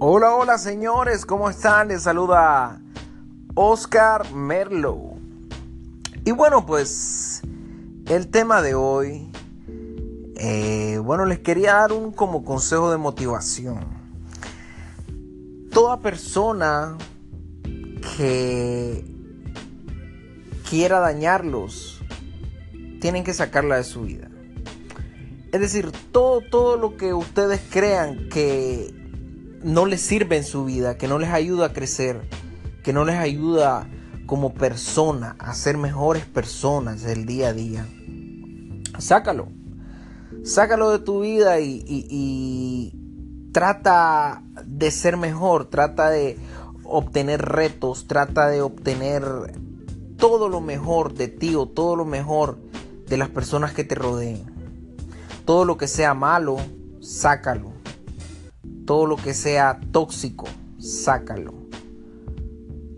Hola, hola señores, ¿cómo están? Les saluda Oscar Merlo. Y bueno, pues el tema de hoy, eh, bueno, les quería dar un como consejo de motivación. Toda persona que quiera dañarlos, tienen que sacarla de su vida. Es decir, todo, todo lo que ustedes crean que no les sirve en su vida, que no les ayuda a crecer, que no les ayuda como persona a ser mejores personas del día a día. Sácalo. Sácalo de tu vida y, y trata de ser mejor, trata de obtener retos, trata de obtener todo lo mejor de ti o todo lo mejor de las personas que te rodeen. Todo lo que sea malo, sácalo todo lo que sea tóxico, sácalo.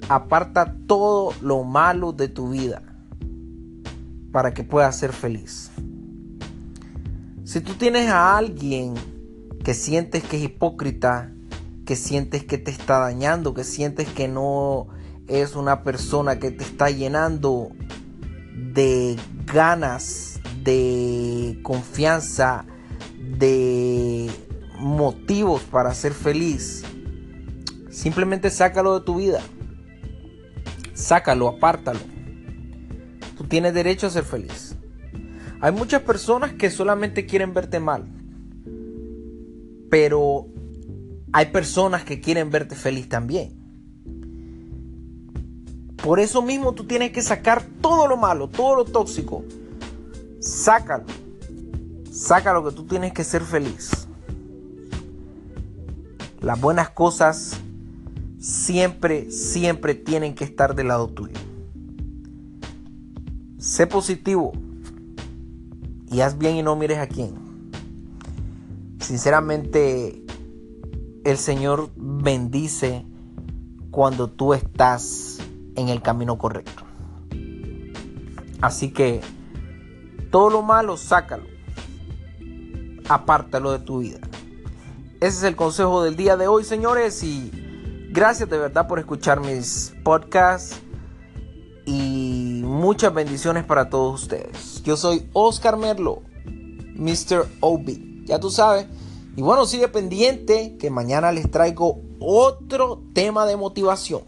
Aparta todo lo malo de tu vida para que puedas ser feliz. Si tú tienes a alguien que sientes que es hipócrita, que sientes que te está dañando, que sientes que no es una persona que te está llenando de ganas, de confianza, de motivos para ser feliz, simplemente sácalo de tu vida. Sácalo, apártalo. Tú tienes derecho a ser feliz. Hay muchas personas que solamente quieren verte mal. Pero hay personas que quieren verte feliz también. Por eso mismo tú tienes que sacar todo lo malo, todo lo tóxico. Sácalo. Sácalo que tú tienes que ser feliz. Las buenas cosas siempre, siempre tienen que estar del lado tuyo. Sé positivo y haz bien y no mires a quién. Sinceramente, el Señor bendice cuando tú estás en el camino correcto. Así que todo lo malo, sácalo. Apártalo de tu vida. Ese es el consejo del día de hoy, señores. Y gracias de verdad por escuchar mis podcasts. Y muchas bendiciones para todos ustedes. Yo soy Oscar Merlo, Mr. Obi. Ya tú sabes. Y bueno, sigue pendiente que mañana les traigo otro tema de motivación.